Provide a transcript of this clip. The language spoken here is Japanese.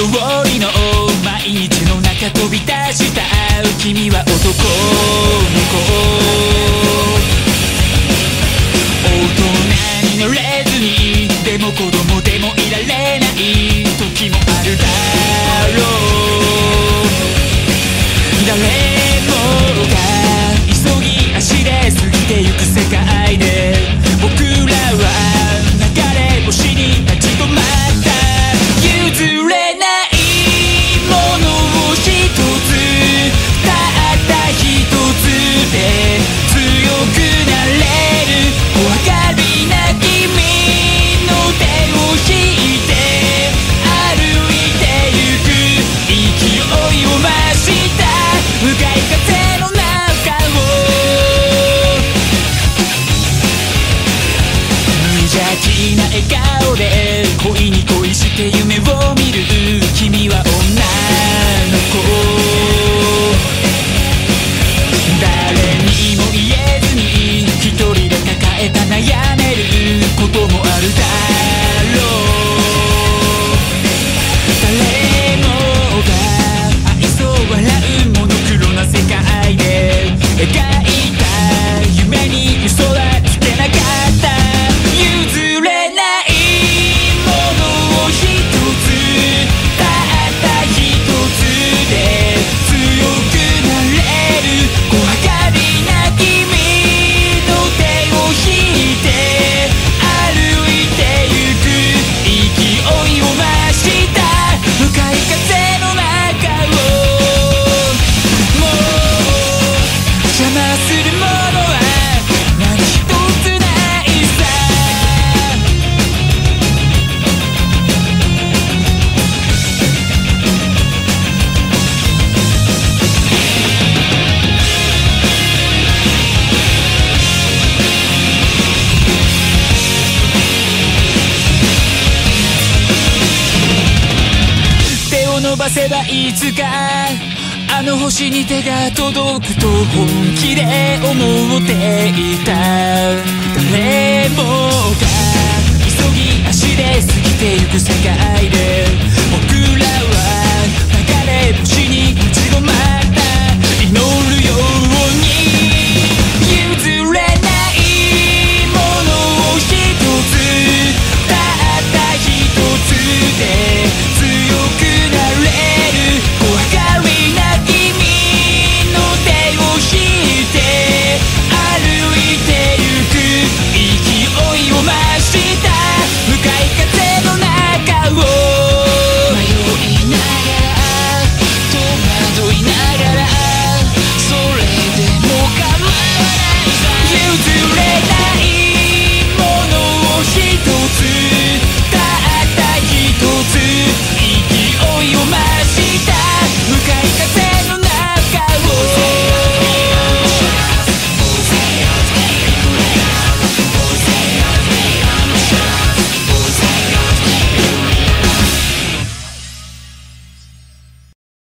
通りの毎日の中飛び出した君は男の子大人になれずにでも子供でもいられない時もあるだろう。誰伸ばせばいつかあの星に手が届くと本気で思っていた。誰もが急ぎ足で過ぎてゆく世界。